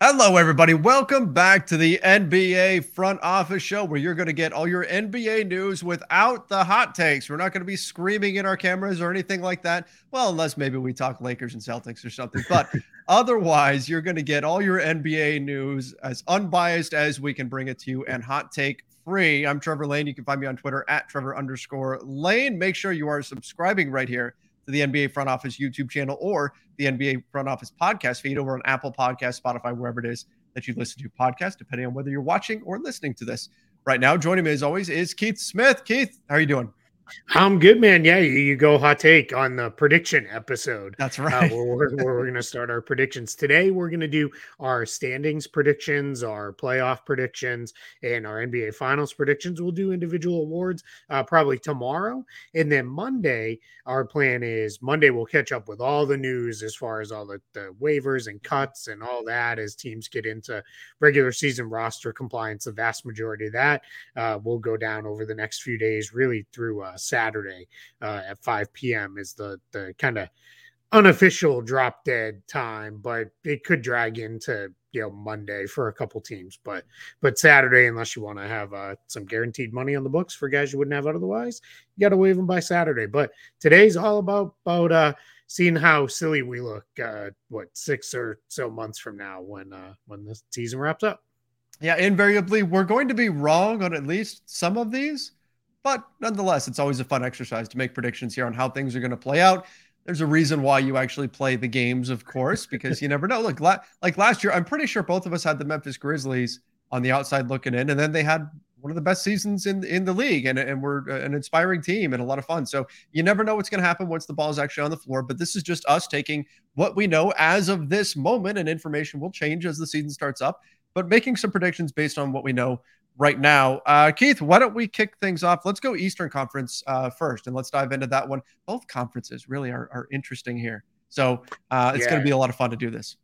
Hello, everybody. Welcome back to the NBA Front Office Show, where you're going to get all your NBA news without the hot takes. We're not going to be screaming in our cameras or anything like that. Well, unless maybe we talk Lakers and Celtics or something. But otherwise, you're going to get all your NBA news as unbiased as we can bring it to you and hot take free. I'm Trevor Lane. You can find me on Twitter at Trevor underscore Lane. Make sure you are subscribing right here to the NBA Front Office YouTube channel or the NBA Front Office podcast feed over on Apple Podcast, Spotify, wherever it is that you listen to podcasts, depending on whether you're watching or listening to this. Right now, joining me as always is Keith Smith. Keith, how are you doing? I'm good, man. Yeah, you, you, go hot take on the prediction episode. That's uh, right. Uh, where, we're, where we're going to start our predictions today. We're going to do our standings predictions, our playoff predictions, and our NBA Finals predictions. We'll do individual awards uh, probably tomorrow, and then Monday. Our plan is Monday we'll catch up with all the news as far as all the, the waivers and cuts and all that as teams get into regular season roster compliance. The vast majority of that uh, will go down over the next few days, really through uh, Saturday uh, at 5 p.m. is the the kind of unofficial drop dead time, but it could drag into you know Monday for a couple teams. But but Saturday, unless you want to have uh, some guaranteed money on the books for guys you wouldn't have otherwise, you got to waive them by Saturday. But today's all about about uh, seeing how silly we look. Uh, what six or so months from now when uh, when the season wraps up. Yeah, invariably, we're going to be wrong on at least some of these. But nonetheless, it's always a fun exercise to make predictions here on how things are going to play out. There's a reason why you actually play the games, of course, because you never know. Look, la- like last year, I'm pretty sure both of us had the Memphis Grizzlies on the outside looking in, and then they had one of the best seasons in in the league, and and we're uh, an inspiring team and a lot of fun. So you never know what's going to happen once the ball is actually on the floor. But this is just us taking what we know as of this moment, and information will change as the season starts up. But making some predictions based on what we know right now. Uh, Keith, why don't we kick things off? Let's go Eastern Conference uh, first, and let's dive into that one. Both conferences really are, are interesting here. So uh, it's yeah. going to be a lot of fun to do this.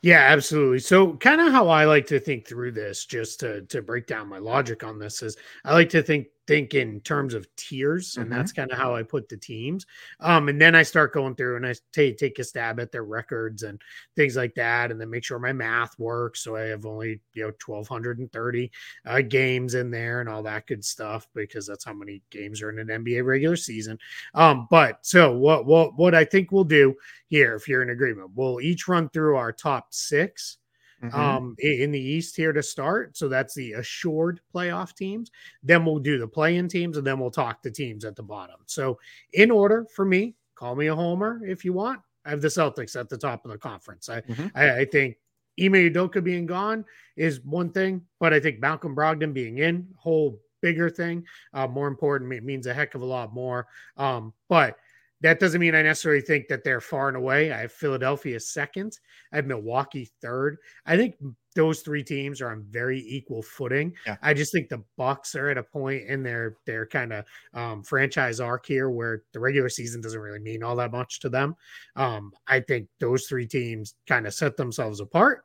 Yeah, absolutely. So, kind of how I like to think through this, just to to break down my logic on this, is I like to think think in terms of tiers, and mm-hmm. that's kind of how I put the teams. Um, and then I start going through and I take take a stab at their records and things like that, and then make sure my math works. So I have only you know twelve hundred and thirty uh, games in there and all that good stuff because that's how many games are in an NBA regular season. Um, but so what what what I think we'll do here, if you're in agreement, we'll each run through our top six mm-hmm. um, in the East here to start. So that's the assured playoff teams. Then we'll do the play in teams and then we'll talk to teams at the bottom. So, in order for me, call me a homer if you want. I have the Celtics at the top of the conference. I, mm-hmm. I, I, think Ime Udoka being gone is one thing, but I think Malcolm Brogdon being in, whole bigger thing. Uh, more important, it means a heck of a lot more. Um, but that doesn't mean I necessarily think that they're far and away. I have Philadelphia second. I have Milwaukee third. I think those three teams are on very equal footing. Yeah. I just think the Bucks are at a point in their their kind of um, franchise arc here where the regular season doesn't really mean all that much to them. Um, I think those three teams kind of set themselves apart.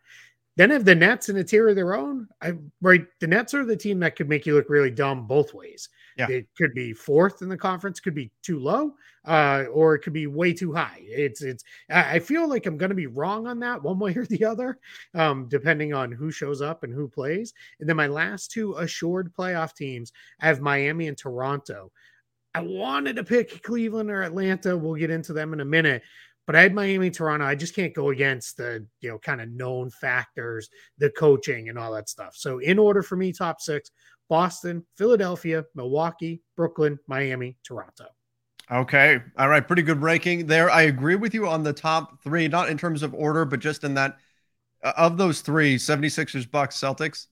Then have the Nets in a tier of their own. I right, the Nets are the team that could make you look really dumb both ways. Yeah. It could be fourth in the conference, could be too low, uh, or it could be way too high. It's it's. I feel like I'm going to be wrong on that one way or the other, um, depending on who shows up and who plays. And then my last two assured playoff teams, I have Miami and Toronto. I wanted to pick Cleveland or Atlanta. We'll get into them in a minute, but I had Miami, Toronto. I just can't go against the you know kind of known factors, the coaching and all that stuff. So in order for me, top six: Boston, Philadelphia, Milwaukee, Brooklyn, Miami, Toronto. Okay. All right. Pretty good ranking there. I agree with you on the top three, not in terms of order, but just in that uh, of those three 76ers, Bucks, Celtics,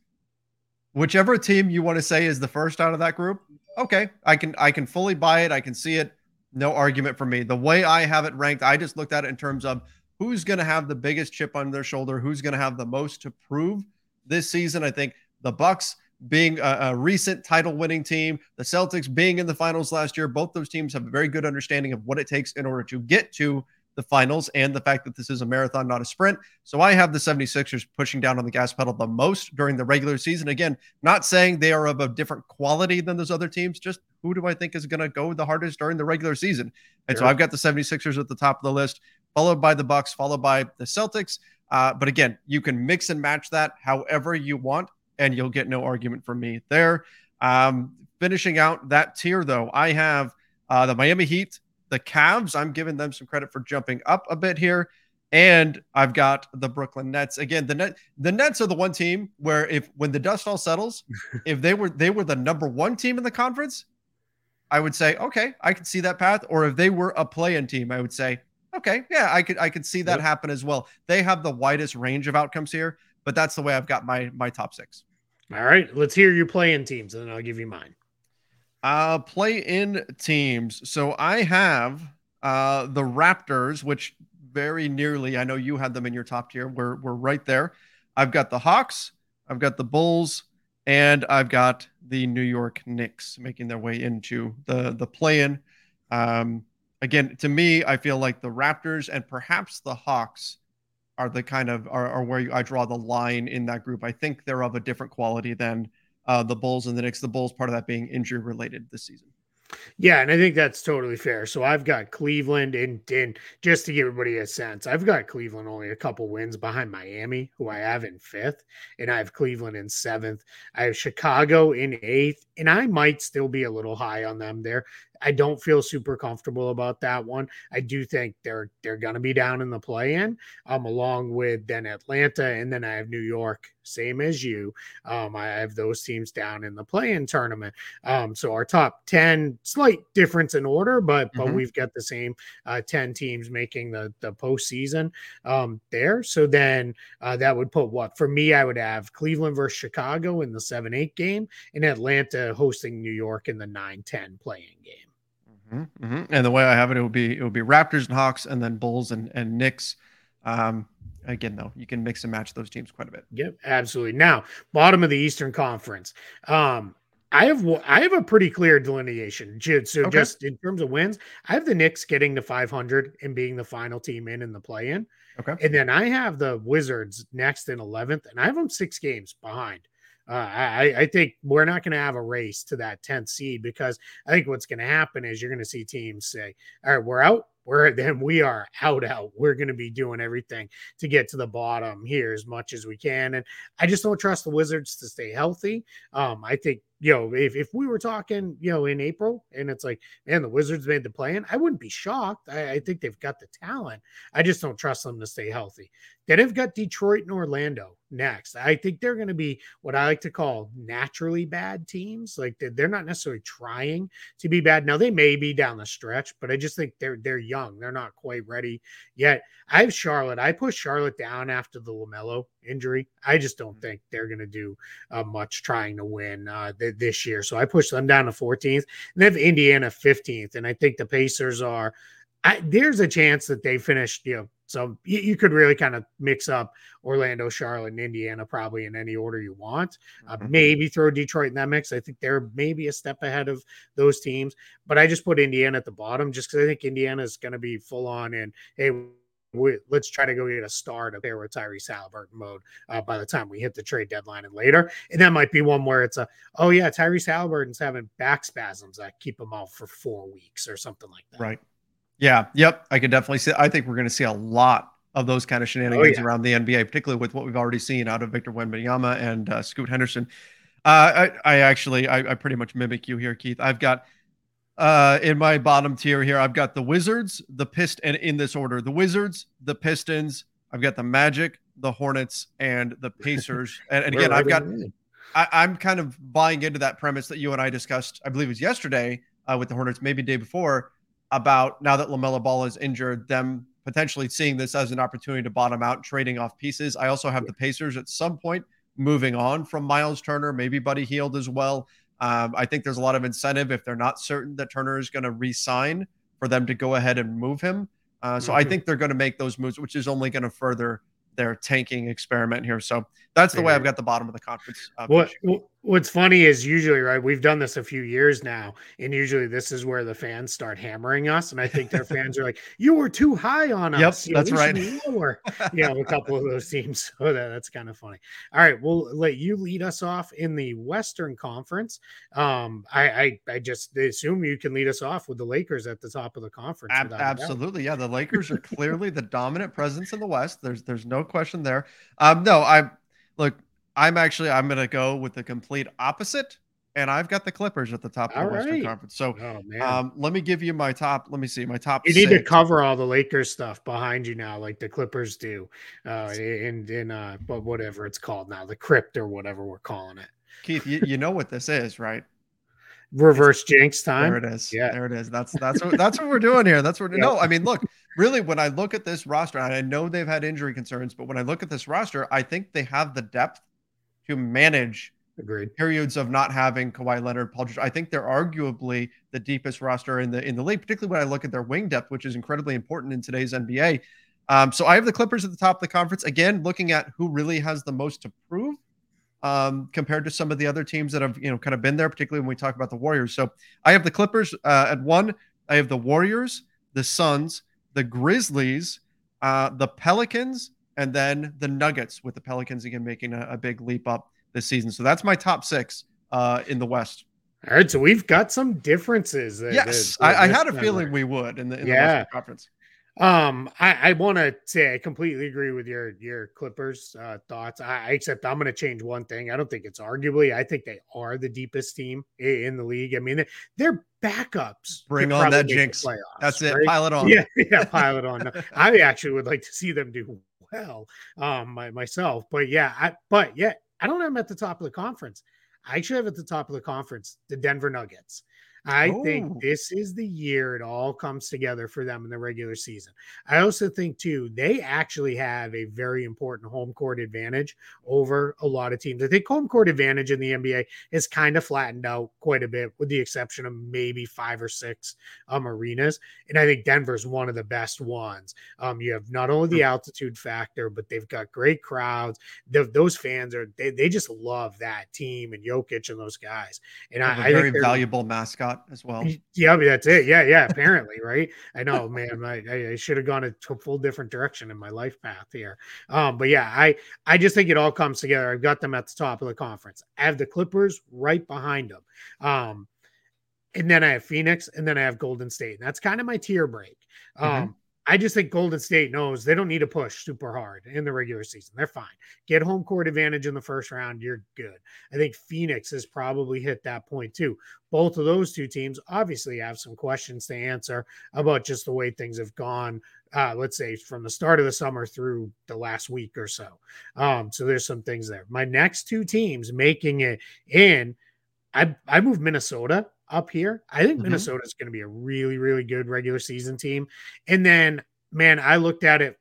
whichever team you want to say is the first out of that group. Okay. I can, I can fully buy it. I can see it. No argument for me. The way I have it ranked, I just looked at it in terms of who's going to have the biggest chip on their shoulder, who's going to have the most to prove this season. I think the Bucks being a, a, recent title winning team, the Celtics being in the finals last year, both those teams have a very good understanding of what it takes in order to get to the finals and the fact that this is a marathon, not a sprint. So I have the 76ers pushing down on the gas pedal the most during the regular season. Again, not saying they are of a different quality than those other teams, just who do I think is going to go the hardest during the regular season? And sure. so I've got the 76ers at the top of the list, followed by the Bucks, followed by the Celtics. Uh, but again, you can mix and match that however you want and you'll get no argument from me there. Um, finishing out that tier, though, I have uh, the Miami Heat, the Cavs. I'm giving them some credit for jumping up a bit here. And I've got the Brooklyn Nets again. The net, the Nets are the one team where if when the dust all settles, if they were they were the number one team in the conference, I would say okay, I could see that path. Or if they were a play-in team, I would say okay, yeah, I could I could see that yep. happen as well. They have the widest range of outcomes here but that's the way I've got my my top six. All right, let's hear your play-in teams, and then I'll give you mine. Uh, play-in teams. So I have uh the Raptors, which very nearly, I know you had them in your top tier. We're we're right there. I've got the Hawks, I've got the Bulls, and I've got the New York Knicks making their way into the the play-in. Um, again, to me, I feel like the Raptors and perhaps the Hawks are the kind of are, are where I draw the line in that group. I think they're of a different quality than uh, the Bulls and the Knicks. The Bulls part of that being injury related this season. Yeah, and I think that's totally fair. So I've got Cleveland and and just to give everybody a sense, I've got Cleveland only a couple wins behind Miami, who I have in fifth, and I have Cleveland in seventh. I have Chicago in eighth, and I might still be a little high on them there. I don't feel super comfortable about that one. I do think they're they're going to be down in the play-in, um, along with then Atlanta, and then I have New York, same as you. Um, I have those teams down in the play-in tournament. Um, so our top ten, slight difference in order, but mm-hmm. but we've got the same uh, ten teams making the the postseason um, there. So then uh, that would put what for me, I would have Cleveland versus Chicago in the seven eight game, and Atlanta hosting New York in the 9-10 playing game. Mm-hmm, mm-hmm. And the way I have it, it would be it would be Raptors and Hawks, and then Bulls and and Knicks. Um, again, though, you can mix and match those teams quite a bit. Yep, absolutely. Now, bottom of the Eastern Conference. Um, I have I have a pretty clear delineation. So okay. just in terms of wins, I have the Knicks getting to 500 and being the final team in in the play-in. Okay. And then I have the Wizards next in 11th, and I have them six games behind. Uh, I, I think we're not going to have a race to that 10th seed because I think what's going to happen is you're going to see teams say, all right, we're out. We're then we are out, out. We're going to be doing everything to get to the bottom here as much as we can. And I just don't trust the Wizards to stay healthy. Um, I think you know, if, if we were talking, you know, in April and it's like, man, the Wizards made the plan, I wouldn't be shocked. I, I, think they've got the talent. I just don't trust them to stay healthy. Then they've got Detroit and Orlando next. I think they're going to be what I like to call naturally bad teams. Like they're, they're not necessarily trying to be bad. Now they may be down the stretch, but I just think they're they're young. They're not quite ready yet. I have Charlotte. I pushed Charlotte down after the LaMelo injury. I just don't think they're going to do uh, much trying to win uh, this year. So I pushed them down to 14th. And they have Indiana 15th. And I think the Pacers are, I, there's a chance that they finished, you know, so you, you, could really kind of mix up Orlando, Charlotte, and Indiana probably in any order you want. Uh, mm-hmm. Maybe throw Detroit in that mix. I think they're maybe a step ahead of those teams, but I just put Indiana at the bottom just because I think Indiana is going to be full on and hey, we, let's try to go get a star to pair with Tyrese Haliburton mode uh, by the time we hit the trade deadline and later. And that might be one where it's a, oh yeah, Tyrese Haliburton's having back spasms that keep him out for four weeks or something like that. Right. Yeah. Yep. I can definitely see. I think we're going to see a lot of those kind of shenanigans oh, yeah. around the NBA, particularly with what we've already seen out of Victor Wembanyama and uh, Scoot Henderson. Uh, I, I, actually, I, I pretty much mimic you here, Keith. I've got uh, in my bottom tier here, I've got the Wizards, the Pist, and in this order, the Wizards, the Pistons. I've got the Magic, the Hornets, and the Pacers. and, and again, I've got. I, am kind of buying into that premise that you and I discussed. I believe it was yesterday uh, with the Hornets, maybe day before, about now that LaMelo Ball is injured, them potentially seeing this as an opportunity to bottom out, trading off pieces. I also have the Pacers at some point moving on from Myles Turner, maybe Buddy Hield as well. Um, I think there's a lot of incentive if they're not certain that Turner is going to re-sign for them to go ahead and move him. Uh, so mm-hmm. I think they're going to make those moves, which is only going to further their tanking experiment here. So that's the way I've got the bottom of the conference. Uh, what What's funny is usually right. We've done this a few years now, and usually this is where the fans start hammering us, and I think their fans are like, "You were too high on us." Yep, that's right. Lower. you know, a couple of those teams. So that, that's kind of funny. All right, we'll let you lead us off in the Western Conference. Um, I I, I just assume you can lead us off with the Lakers at the top of the conference. Ab- absolutely, yeah. The Lakers are clearly the dominant presence in the West. There's there's no question there. Um, no, I look I'm actually I'm gonna go with the complete opposite, and I've got the Clippers at the top of the right. Western Conference. So, oh, um, let me give you my top. Let me see my top. You need to cover all the Lakers stuff behind you now, like the Clippers do, uh, in in uh, but whatever it's called now, the crypt or whatever we're calling it. Keith, you, you know what this is, right? Reverse it's, jinx time. There it is. Yeah, there it is. That's that's what that's what we're doing here. That's what. Yep. No, I mean, look, really, when I look at this roster, and I know they've had injury concerns, but when I look at this roster, I think they have the depth to manage Agreed. periods of not having Kawhi Leonard, Paul George. I think they're arguably the deepest roster in the in the league, particularly when I look at their wing depth, which is incredibly important in today's NBA. Um, so I have the Clippers at the top of the conference. Again, looking at who really has the most to prove um, compared to some of the other teams that have you know kind of been there, particularly when we talk about the Warriors. So I have the Clippers uh, at one. I have the Warriors, the Suns, the Grizzlies, uh, the Pelicans, and then the Nuggets with the Pelicans again making a, a big leap up this season. So that's my top six uh, in the West. All right, so we've got some differences. Yes, I, I, had a feeling we would in the, in yeah. the Western Conference. Um, I, I want to say I completely agree with your your Clippers uh, thoughts. I except I'm going to change one thing. I don't think it's arguably. I think they are the deepest team in the league. I mean, they're backups. Bring on that jinx. Playoffs, That's it. Right? Pile it on. Yeah, yeah, pile it on. I actually would like to see them do well um my, myself but yeah I, but yeah i don't have them at the top of the conference. I actually have at the top of the conference the denver nuggets I oh. think this is the year it all comes together for them in the regular season. I also think, too, they actually have a very important home court advantage over a lot of teams. I think home court advantage in the NBA is kind of flattened out quite a bit, with the exception of maybe five or six um, arenas. And I think Denver's one of the best ones. Um, you have not only the hmm. altitude factor, but they've got great crowds. The, those fans are, they, they just love that team and Jokic and those guys. And I, a very valuable mascot as well. Yeah, that's it. Yeah, yeah. Apparently, right? I know, man. I, I should have gone a full different direction in my life path here. Um, but yeah, I I just think it all comes together. I've got them at the top of the conference. I have the Clippers right behind them. Um, and then I have Phoenix, and then I have Golden State. And that's kind of my tier break. Um, mm-hmm. I just think Golden State knows they don't need to push super hard in the regular season. They're fine. Get home court advantage in the first round. You're good. I think Phoenix has probably hit that point too. Both of those two teams obviously have some questions to answer about just the way things have gone. Uh, let's say from the start of the summer through the last week or so. Um, so there's some things there. My next two teams making it in, I I moved Minnesota up here. I think mm-hmm. Minnesota is going to be a really, really good regular season team. And then, man, I looked at it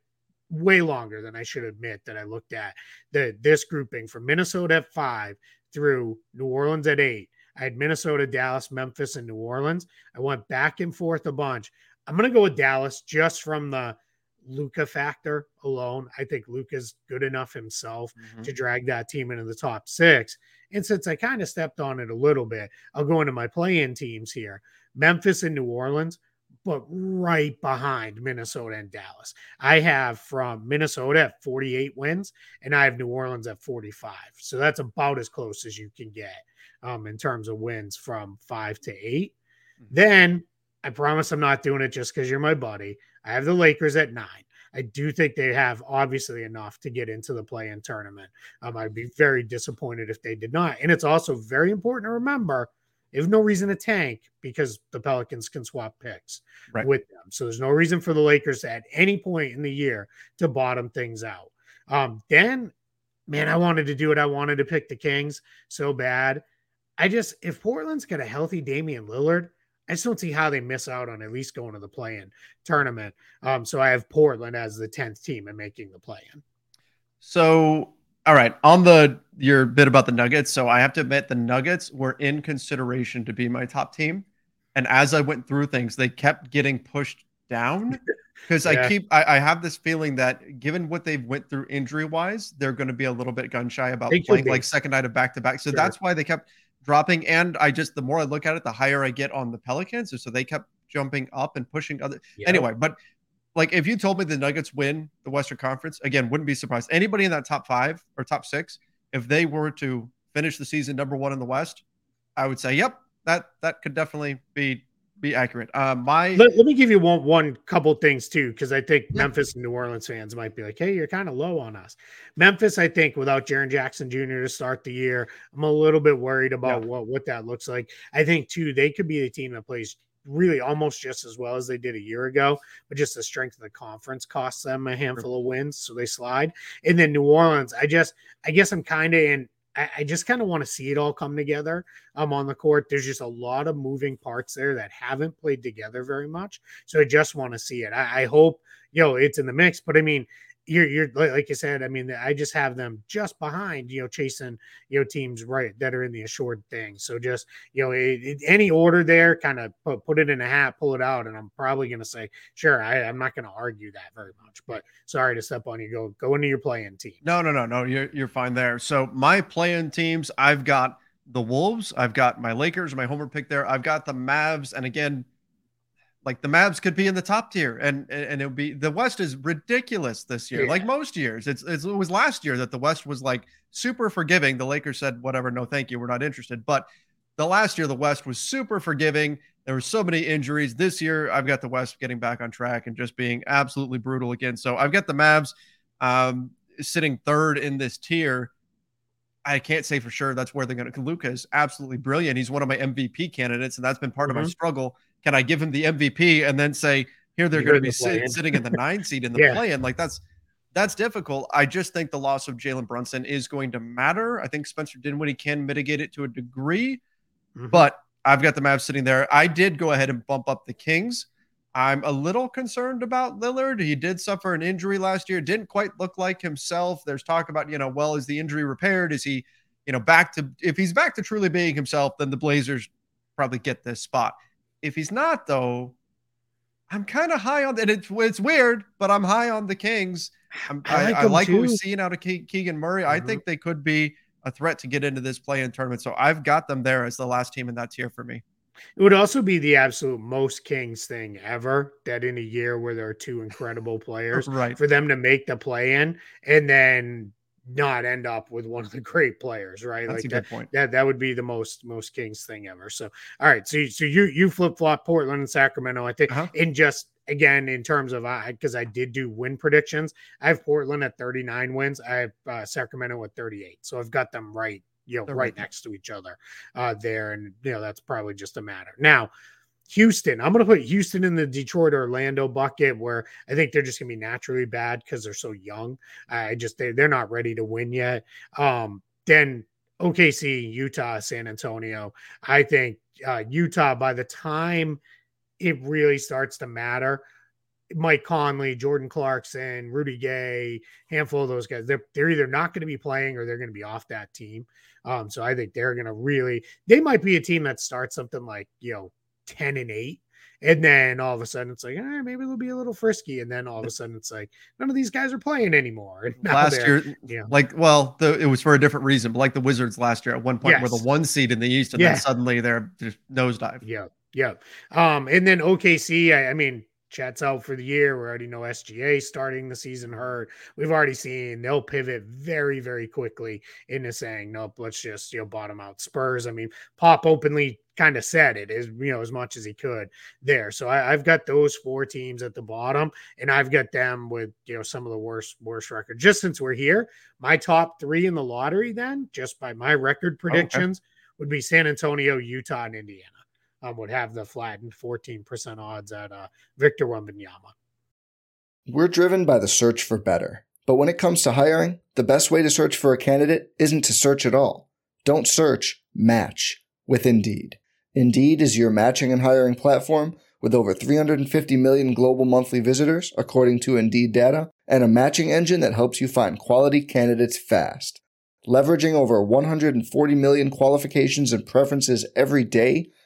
way longer than I should admit that I looked at the this grouping from Minnesota at five through New Orleans at eight. I had Minnesota, Dallas, Memphis, and New Orleans. I went back and forth a bunch. I'm going to go with Dallas just from the Luka factor alone. I think Luka's good enough himself mm-hmm. to drag that team into the top six. And since I kind of stepped on it a little bit, I'll go into my play-in teams here. Memphis and New Orleans, but right behind Minnesota and Dallas. I have from Minnesota at 48 wins, and I have New Orleans at 45. So that's about as close as you can get um, in terms of wins from five to 8 mm-hmm. Then I promise I'm not doing it just because you're my buddy. I have the Lakers at nine. I do think they have obviously enough to get into the play in tournament. Um, I'd be very disappointed if they did not. And it's also very important to remember They have no reason to tank because the Pelicans can swap picks Right. with them. So there's no reason for the Lakers at any point in the year to bottom things out. Um, then, man, I wanted to do it. I wanted to pick the Kings so bad. I just, if Portland's got a healthy Damian Lillard, I just don't see how they miss out on at least going to the play-in tournament. Um, so I have Portland as the tenth team and making the play-in. So, all right, on the your bit about the Nuggets. So I have to admit the Nuggets were in consideration to be my top team, and as I went through things, they kept getting pushed down because Yeah. I keep I, I have this feeling that given what they've went through injury wise, they're going to be a little bit gun shy about They playing like second night of back to back. So Sure. that's why they kept dropping. And I just the more I look at it, the higher I get on the Pelicans. So they kept jumping up and pushing other Yep. anyway, but like if you told me the Nuggets win the Western Conference, again, wouldn't be surprised. Anybody in that top five or top six, if they were to finish the season number one in the West, I would say, yep, that that could definitely be be accurate. Uh, my Let, let me give you one one couple things too, because I think Yeah. Memphis and New Orleans fans might be like, "Hey, you're kind of low on us." Memphis, I think, without Jaren Jackson Jr. to start the year, I'm a little bit worried about Yeah. what what that looks like. I think too, they could be the team that plays really almost just as well as they did a year ago, but just the strength of the conference costs them a handful of wins, so they slide. And then New Orleans, I just, I guess I'm kind of in. I, I just kind of want to see it all come together um, on the court. There's just a lot of moving parts there that haven't played together very much. So I just want to see it. I, I hope you know it's in the mix. But I mean, you're you're like you said. I mean, I just have them just behind you know chasing you know teams right that are in the assured thing. So just you know it, it- any order there, kind of put, put it in a hat, pull it out, and I'm probably going to say sure. I, I'm not going to argue that very much. But sorry to step on you. Go go into your playing team. no, no, no, no, you're you're fine there. So my play-in teams, I've got the Wolves, I've got my Lakers, my homer pick there. I've got the Mavs, and again, like the Mavs could be in the top tier, and and it would be the West is ridiculous this year, Yeah. like most years. It's, it's it was last year that the West was like super forgiving. The Lakers said whatever, no thank you, we're not interested. But the last year the West was super forgiving. There were so many injuries. This year I've got the West getting back on track and just being absolutely brutal again. So I've got the Mavs um, sitting third in this tier. I can't say for sure that's where they're going to. Luka is absolutely brilliant. He's one of my MVP candidates, and that's been part of my Mhm. struggle. Can I give him the MVP and then say, here they're going to be sit, sitting in the nine seed in the Yeah. play-in? Like that's that's difficult. I just think the loss of Jalen Brunson is going to matter. I think Spencer Dinwiddie can mitigate it to a degree, Mhm. but I've got the Mavs sitting there. I did go ahead and bump up the Kings. I'm a little concerned about Lillard. He did suffer an injury last year. Didn't quite look like himself. There's talk about, you know, well, is the injury repaired? Is he, you know, back to if he's back to truly being himself, then the Blazers probably get this spot. If he's not, though, I'm kind of high on and it's it's weird, but I'm high on the Kings. I'm, I, I like, them what we've seen out of Ke- Keegan Murray. I Mhm. think they could be a threat to get into this play-in tournament. So I've got them there as the last team in that tier for me. It would also be the absolute most Kings thing ever that in a year where there are two incredible players Right. for them to make the play in and then not end up with one of the great players, right? That's like a that, good point. that that would be the most most Kings thing ever. So all right, so you- so you you flip flop Portland and Sacramento. I think Uh-huh. in just again in terms of I because I did do win predictions. I have Portland at 39 wins. I have uh, Sacramento at 38. So I've got them right, you know, They're right next to each other uh there. And you know, that's probably just a matter. Now Houston, I'm going to put Houston in the Detroit Orlando bucket where I think they're just going to be naturally bad because they're so young. I just they they're not ready to win yet. Um, then OKC, Utah, San Antonio. I think uh, Utah by the time it really starts to matter. Mike Conley, Jordan Clarkson, Rudy Gay, handful of those guys. They're they're either not going to be playing or they're going to be off that team. Um, so I think they're going to really. They might be a team that starts something like you know ten and eight, and then all of a sudden it's like, eh, maybe they'll be a little frisky, and then all of a sudden it's like none of these guys are playing anymore. Last year, yeah. like well, the, it was for a different reason, but like the Wizards last year at one point were the one seed in the East, and Yeah. then suddenly they're just nosedive. Yeah, yeah. Um, and then OKC, I, I mean, Chet's out for the year. We already know SGA starting the season hurt. We've already seen they'll pivot very, very quickly into saying, nope, let's just you know bottom out Spurs. I mean, Pop openly kind of said it as you know as much as he could there. So I, I've got those four teams at the bottom, and I've got them with you know some of the worst worst record. Just since we're here, my top three in the lottery, then just by my record predictions would be San Antonio, Utah, and Indiana. Um, would have the flattened 14% odds at uh, Victor Wembanyama. We're driven by the search for better. But when it comes to hiring, the best way to search for a candidate isn't to search at all. Don't search, match with Indeed. Indeed is your matching and hiring platform with over 350 million global monthly visitors, according to Indeed data, and a matching engine that helps you find quality candidates fast. Leveraging over 140 million qualifications and preferences every day,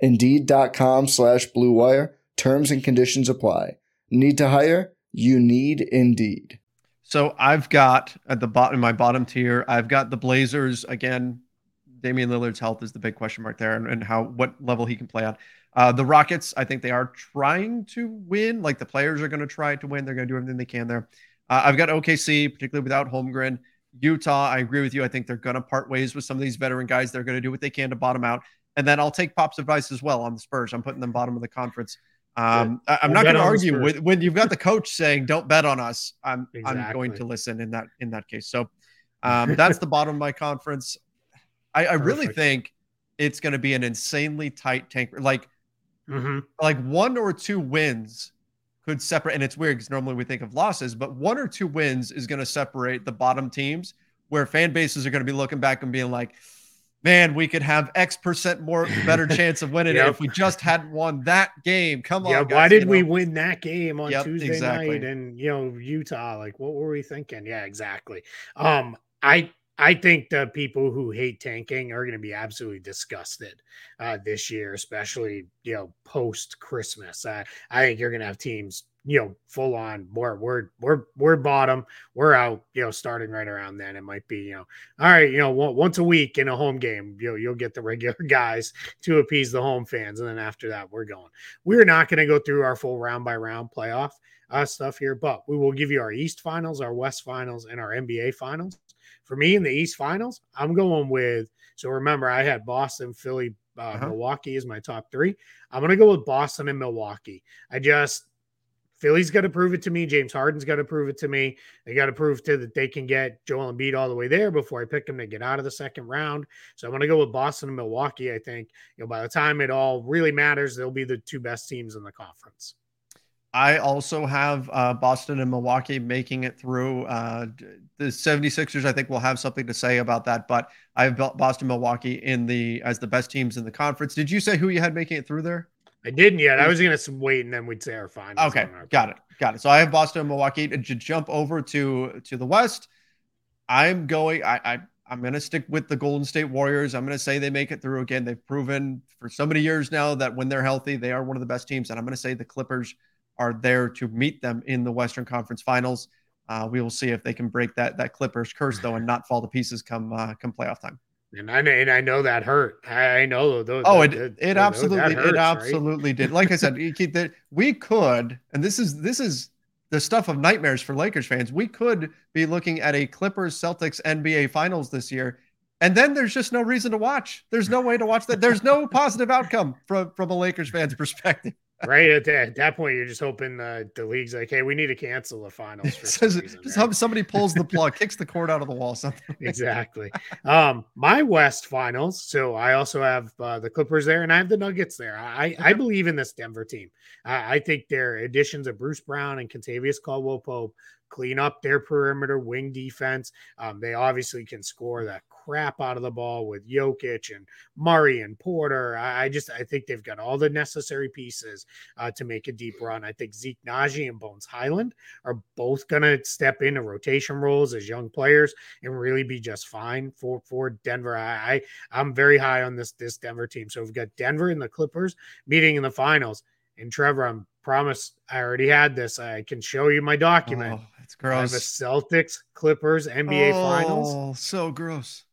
Indeed.com slash BlueWire. Terms and conditions apply. Need to hire? You need Indeed. So I've got at the bottom, in my bottom tier, I've got the Blazers again. Damian Lillard's health is the big question mark there, and, and how what level he can play on. Uh, the Rockets, I think they are trying to win. Like the players are going to try to win. They're going to do everything they can there. Uh, I've got OKC, particularly without Holmgren. Utah, I agree with you. I think they're going to part ways with some of these veteran guys. They're going to do what they can to bottom out. And then I'll take Pop's advice as well on the Spurs. I'm putting them bottom of the conference. Um, I, am not going to argue with when you've got the coach saying don't bet on us. I'm exactly. I'm going to listen in that in that case. So um, that's the bottom of my conference. I, I really think it's going to be an insanely tight tank. Like mm-hmm. like one or two wins could separate. And it's weird because normally we think of losses, but one or two wins is going to separate the bottom teams where fan bases are going to be looking back and being like man, we could have X percent more better chance of winning yep. it if we just hadn't won that game. Come on. Yeah, guys, why did you know? we win that game on yep, Tuesday exactly. night and you know Utah? Like, what were we thinking? Yeah, exactly. Um, I I think the people who hate tanking are going to be absolutely disgusted uh, this year, especially you know post Christmas. Uh, I think you're going to have teams you know, full on. We're we're we're we're bottom. We're out. You know, starting right around then. It might be you know, all right. You know, once a week in a home game, you know, you'll get the regular guys to appease the home fans, and then after that, we're going. We're not going to go through our full round by round playoff uh, stuff here, but we will give you our East finals, our West finals, and our NBA finals. For me in the East finals, I'm going with. So remember, I had Boston, Philly, uh, uh-huh. Milwaukee is my top three. I'm going to go with Boston and Milwaukee. I just Philly's got to prove it to me. James Harden's got to prove it to me. They got to prove to that they can get Joel Embiid all the way there before I pick them to get out of the second round. So I'm going to go with Boston and Milwaukee. I think you know by the time it all really matters, they'll be the two best teams in the conference. I also have uh, Boston and Milwaukee making it through. Uh, the 76ers, I think, will have something to say about that. But I have Boston, Milwaukee in the as the best teams in the conference. Did you say who you had making it through there? I didn't yet. I was going to wait and then we'd say our final. Okay, got it, got it. So I have Boston, Milwaukee. To jump over to to the West, I'm going. I, I I'm going to stick with the Golden State Warriors. I'm going to say they make it through again. They've proven for so many years now that when they're healthy, they are one of the best teams. And I'm going to say the Clippers are there to meet them in the Western Conference Finals. Uh, we will see if they can break that that Clippers curse though and not fall to pieces come uh, come playoff time. And I and I know that hurt. I know those. Oh, it it, it absolutely hurts, it absolutely right? did. Like I said, that we could, and this is this is the stuff of nightmares for Lakers fans. We could be looking at a Clippers Celtics NBA Finals this year, and then there's just no reason to watch. There's no way to watch that. There's no positive outcome from from a Lakers fan's perspective right at that, at that point, you're just hoping uh, the league's like, "Hey, we need to cancel the finals." For some reason, just right? somebody pulls the plug, kicks the cord out of the wall, something. exactly. Um, my West finals. So I also have uh, the Clippers there, and I have the Nuggets there. I I believe in this Denver team. I, I think their additions of Bruce Brown and Kentavious Caldwell Pope clean up their perimeter wing defense. Um, they obviously can score that crap out of the ball with Jokic and Murray and Porter. I, I just I think they've got all the necessary pieces uh, to make a deep run. I think Zeke Nnaji and Bones Hyland are both going to step into rotation roles as young players and really be just fine for for Denver. I, I I'm very high on this this Denver team. So we've got Denver and the Clippers meeting in the finals. And Trevor, I'm promised I already had this. I can show you my document. Oh, it's gross. I have a Celtics Clippers NBA oh, Finals. So gross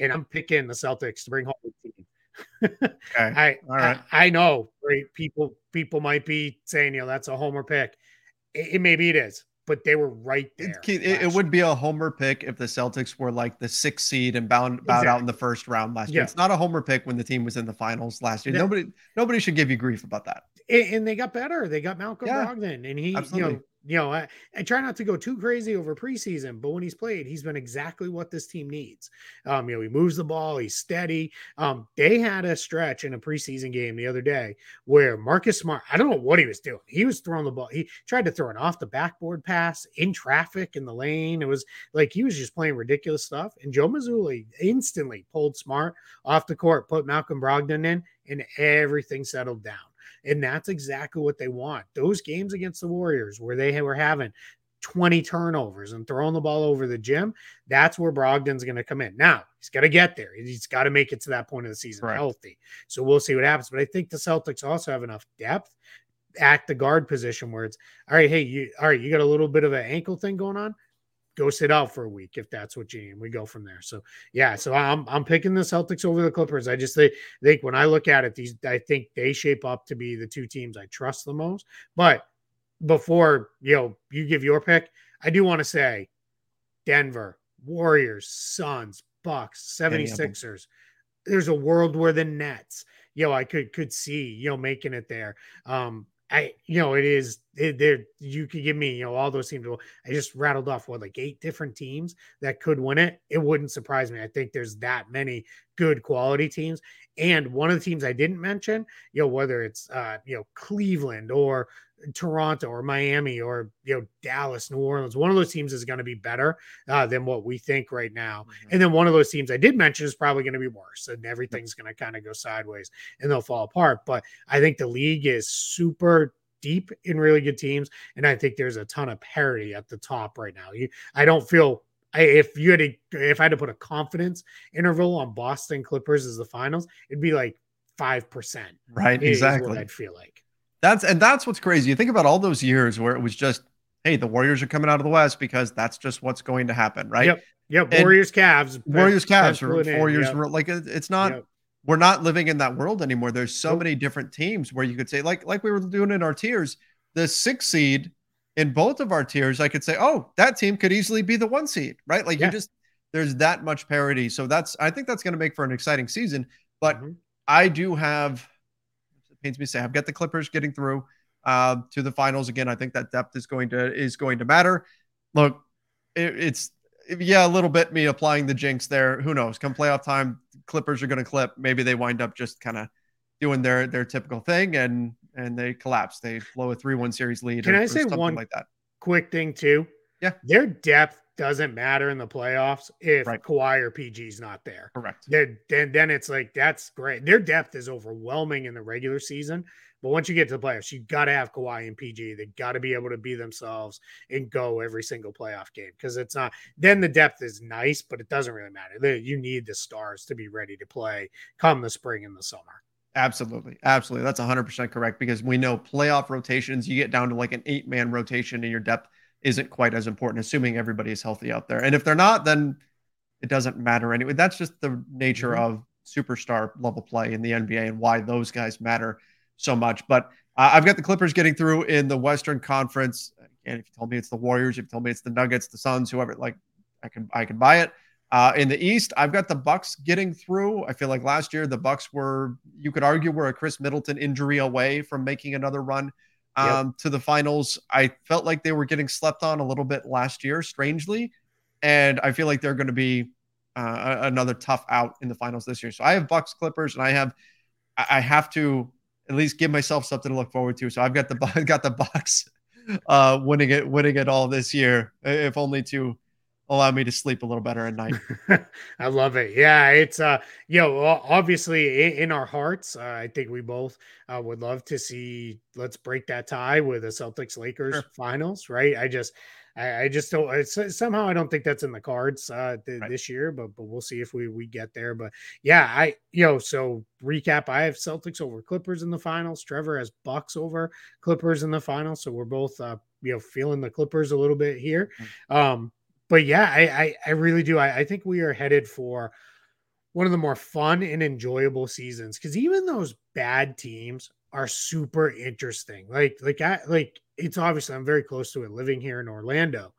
and I'm picking the Celtics to bring home the team. okay. I, All right. I, I know, right? People people might be saying, you know, that's a homer pick. It, it maybe it is, but they were right there. It, it, it would be a homer pick if the Celtics were like the sixth seed and bound bowed exactly. out in the first round last year. It's not a homer pick when the team was in the finals last year. nobody nobody should give you grief about that. And, they got better. They got Malcolm yeah, Brogdon, and he, absolutely. you know, you know, I, I, try not to go too crazy over preseason, but when he's played, he's been exactly what this team needs. Um, you know, he moves the ball, he's steady. Um, they had a stretch in a preseason game the other day where Marcus Smart, I don't know what he was doing. He was throwing the ball, he tried to throw an off the backboard pass in traffic in the lane. It was like he was just playing ridiculous stuff. And Joe Mazzulla instantly pulled Smart off the court, put Malcolm Brogdon in, and everything settled down. And that's exactly what they want. Those games against the Warriors where they were having 20 turnovers and throwing the ball over the gym, that's where Brogdon's going to come in. Now, he's got to get there. He's got to make it to that point of the season Correct. healthy. So we'll see what happens. But I think the Celtics also have enough depth at the guard position where it's all right, hey, you all right, you got a little bit of an ankle thing going on go sit out for a week if that's what you need. We go from there. So yeah, so I'm I'm picking the Celtics over the Clippers. I just think, think when I look at it, these I think they shape up to be the two teams I trust the most. But before you know you give your pick, I do want to say Denver, Warriors, Suns, Bucks, 76ers. There's a world where the Nets, you know, I could could see, you know, making it there. Um, I, you know, it is it, there. You could give me, you know, all those teams. I just rattled off what like eight different teams that could win it. It wouldn't surprise me. I think there's that many good quality teams. And one of the teams I didn't mention, you know, whether it's uh, you know Cleveland or Toronto or Miami or you know Dallas, New Orleans, one of those teams is going to be better uh, than what we think right now. Mm-hmm. And then one of those teams I did mention is probably going to be worse, and everything's going to kind of go sideways and they'll fall apart. But I think the league is super deep in really good teams, and I think there's a ton of parity at the top right now. You, I don't feel I, if you had to, if I had to put a confidence interval on Boston Clippers as the finals, it'd be like five percent. Right, exactly. I'd feel like. That's and that's what's crazy. You think about all those years where it was just, hey, the Warriors are coming out of the West because that's just what's going to happen, right? Yep. Yep. And Warriors, Cavs, Warriors, Cavs, or four years. Yep. Like it's not. Yep. We're not living in that world anymore. There's so nope. many different teams where you could say, like, like we were doing in our tiers, the six seed in both of our tiers, I could say, oh, that team could easily be the one seed, right? Like yeah. you just there's that much parity. So that's I think that's going to make for an exciting season. But mm-hmm. I do have it pains me to say I've got the Clippers getting through uh, to the finals again. I think that depth is going to is going to matter. Look, it, it's yeah, a little bit me applying the jinx there. Who knows? Come playoff time, Clippers are going to clip. Maybe they wind up just kind of doing their their typical thing and and they collapse. They blow a three one series lead. Can or, I say one like that? Quick thing too. Yeah, their depth doesn't matter in the playoffs if right. Kawhi or PG's not there. Correct. Then, then then it's like that's great. Their depth is overwhelming in the regular season, but once you get to the playoffs, you got to have Kawhi and PG. They got to be able to be themselves and go every single playoff game because it's not. Then the depth is nice, but it doesn't really matter. You need the stars to be ready to play come the spring and the summer. Absolutely. Absolutely. That's 100% correct because we know playoff rotations, you get down to like an eight man rotation and your depth isn't quite as important, assuming everybody is healthy out there. And if they're not, then it doesn't matter anyway. That's just the nature mm-hmm. of superstar level play in the NBA and why those guys matter so much. But uh, I've got the Clippers getting through in the Western Conference. And if you told me it's the Warriors, if you told me it's the Nuggets, the Suns, whoever, like I can I can buy it. Uh, in the East, I've got the Bucks getting through. I feel like last year the Bucks were, you could argue, were a Khris Middleton injury away from making another run um, yep. to the finals. I felt like they were getting slept on a little bit last year, strangely, and I feel like they're going to be uh, another tough out in the finals this year. So I have Bucks Clippers, and I have I have to at least give myself something to look forward to. So I've got the got the Bucks uh, winning it winning it all this year, if only to allow me to sleep a little better at night. I love it. Yeah, it's uh, you know, obviously in, in our hearts, uh, I think we both uh, would love to see. Let's break that tie with the Celtics Lakers sure. finals, right? I just. I, I just don't. somehow I don't think that's in the cards uh, th- right. this year, but but we'll see if we we get there. But yeah, I you know so recap. I have Celtics over Clippers in the finals. Trevor has Bucks over Clippers in the finals. So we're both uh, you know feeling the Clippers a little bit here. Mm. Um, but yeah, I, I, I really do. I, I, think we are headed for one of the more fun and enjoyable seasons because even those bad teams are super interesting. Like, like I like it's obviously I'm very close to it living here in Orlando.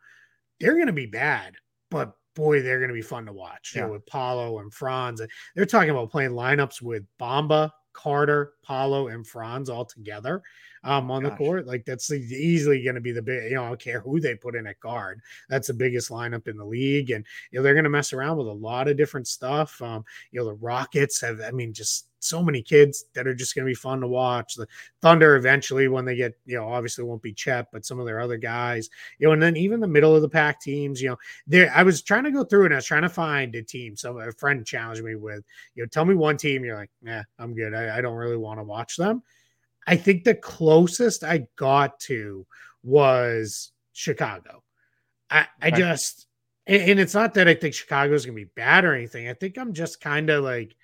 They're gonna be bad, but boy, they're gonna be fun to watch. Yeah. You know, with Paolo and Franz. They're talking about playing lineups with Bamba, Carter, Paolo, and Franz all together um, on Gosh. the court. Like that's easily going to be the big. You know, I don't care who they put in at guard. That's the biggest lineup in the league, and you know they're going to mess around with a lot of different stuff. Um, you know, the Rockets have. I mean, just so many kids that are just going to be fun to watch. The Thunder eventually, when they get, you know, obviously won't be Chet, but some of their other guys, you know, and then even the middle of the pack teams, you know, there. I was trying to go through and I was trying to find a team. So a friend challenged me with, you know, tell me one team. You're like, yeah, I'm good. I, I don't really want to watch them. I think the closest I got to was Chicago. I, I just, and it's not that I think Chicago's gonna be bad or anything. I think I'm just kind of like,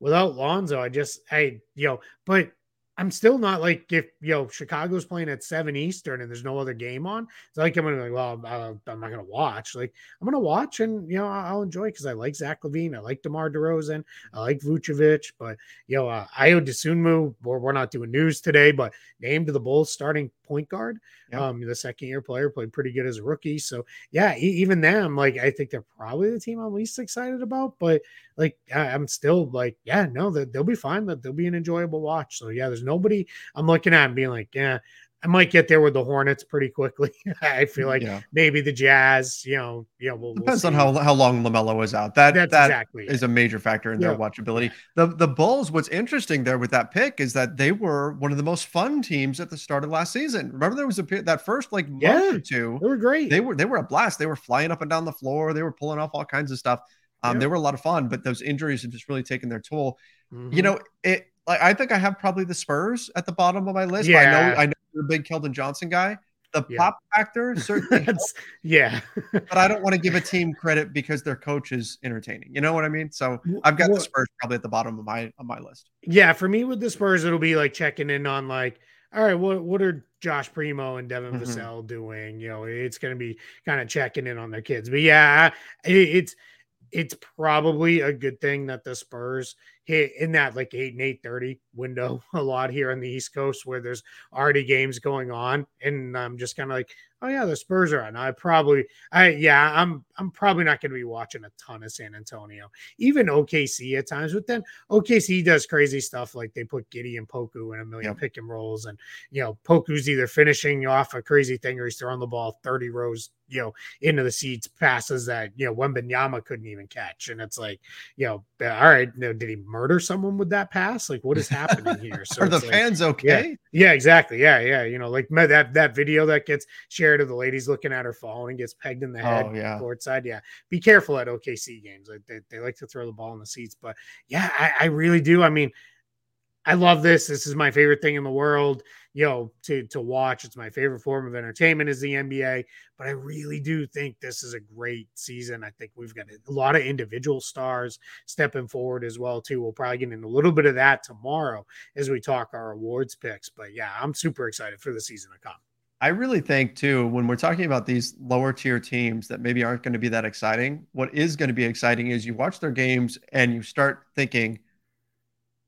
without Lonzo, I just, I, you know, but I'm still not like if you know Chicago's playing at seven Eastern and there's no other game on. It's like I'm gonna be like, well, I'm not gonna watch. Like I'm gonna watch and you know I'll enjoy because I like Zach LaVine, I like DeMar DeRozan, I like Vucevic, but you know uh, Ayo Dosunmu. We're, we're not doing news today, but named the Bulls starting point guard. Yep. Um, the second year player played pretty good as a rookie. So yeah, even them, like I think they're probably the team I'm least excited about. But like I, am still like, yeah, no, they'll be fine. That they'll be an enjoyable watch. So yeah, there's nobody I'm looking at and being like, yeah, I might get there with the Hornets pretty quickly. I feel like yeah. maybe the Jazz, you know, know, we'll, depends we'll on how how long LaMelo is out. That That's that exactly is it. a major factor in yeah. their watchability. The the Bulls. What's interesting there with that pick is that they were one of the most fun teams at the start of last season. Remember there was a that first like month yeah, or two. They were great. They were they were a blast. They were flying up and down the floor. They were pulling off all kinds of stuff. Um, they were a lot of fun, but those injuries have just really taken their toll. Mm-hmm. You know, it like I think I have probably the Spurs at the bottom of my list. Yeah. I know I know you're a big Keldon Johnson guy. The yeah. pop factor certainly yeah. but I don't want to give a team credit because their coach is entertaining. You know what I mean? So I've got well, the Spurs probably at the bottom of my of my list. Yeah, for me with the Spurs, it'll be like checking in on like, all right, what what are Josh Primo and Devin mm-hmm. Vassell doing? You know, it's gonna be kind of checking in on their kids. But yeah, it, it's it's probably a good thing that the Spurs hit in that like eight and eight thirty window a lot here on the East Coast where there's already games going on, and I'm just kind of like, oh yeah, the Spurs are on. I probably, I yeah, I'm I'm probably not going to be watching a ton of San Antonio, even OKC at times. But then OKC does crazy stuff like they put Giddey and Poku in a million yep. pick and rolls, and you know Poku's either finishing off a crazy thing or he's throwing the ball thirty rows, you know, into the seats passes that you know Wembanyama couldn't even catch, and it's like, you know, all right, you know, did he murder someone with that pass? Like, what is happening here? So are the like, fans okay? Yeah, yeah, exactly. Yeah, yeah. You know, like that that video that gets shared of the ladies looking at her phone and gets pegged in the head oh, yeah. courtside. Yeah. Be careful at OKC games. They, they like to throw the ball in the seats. But yeah, I, I really do. I mean, I love this. This is my favorite thing in the world, you know, to to watch. It's my favorite form of entertainment is the NBA. But I really do think this is a great season. I think we've got a lot of individual stars stepping forward as well too. We'll probably get into a little bit of that tomorrow as we talk our awards picks. But yeah, I'm super excited for the season to come. I really think too, when we're talking about these lower tier teams that maybe aren't going to be that exciting, what is going to be exciting is you watch their games and you start thinking,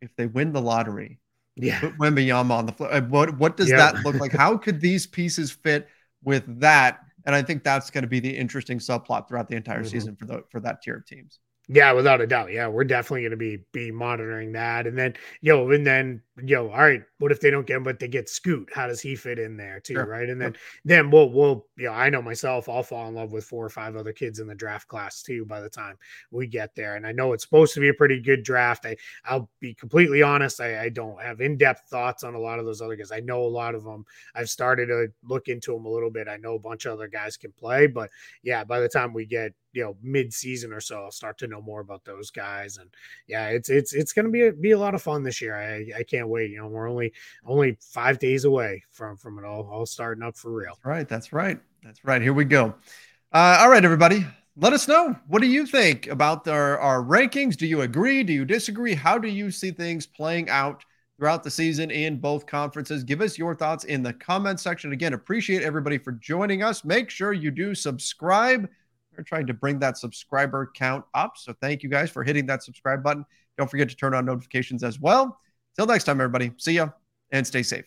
if they win the lottery, yeah, put Wembanyama on the floor. What what does that look like? How could these pieces fit with that? And I think that's going to be the interesting subplot throughout the entire mm-hmm. season for the for that tier of teams. Yeah, without a doubt. Yeah, we're definitely going to be be monitoring that, and then yo, and then yo, all right, what if they don't get him, but they get Scoot? How does he fit in there too, sure. right? And then then we'll we'll you know, I know myself, I'll fall in love with four or five other kids in the draft class too by the time we get there. And I know it's supposed to be a pretty good draft. I I'll be completely honest, I, I don't have in depth thoughts on a lot of those other guys. I know a lot of them. I've started to look into them a little bit. I know a bunch of other guys can play, but yeah, by the time we get you know mid season or so, I'll start to know more about those guys. And yeah, it's it's it's going to be a, be a lot of fun this year. I I can't wait. You know, we're only only five days away from from it all all starting up for real. That's right. That's right. That's right. Here we go. Uh, all right, everybody. Let us know. What do you think about our, our rankings? Do you agree? Do you disagree? How do you see things playing out throughout the season in both conferences? Give us your thoughts in the comment section. Again, appreciate everybody for joining us. Make sure you do subscribe We're trying to bring that subscriber count up. So thank you guys for hitting that subscribe button. Don't forget to turn on notifications as well. Till next time, everybody. See ya and stay safe.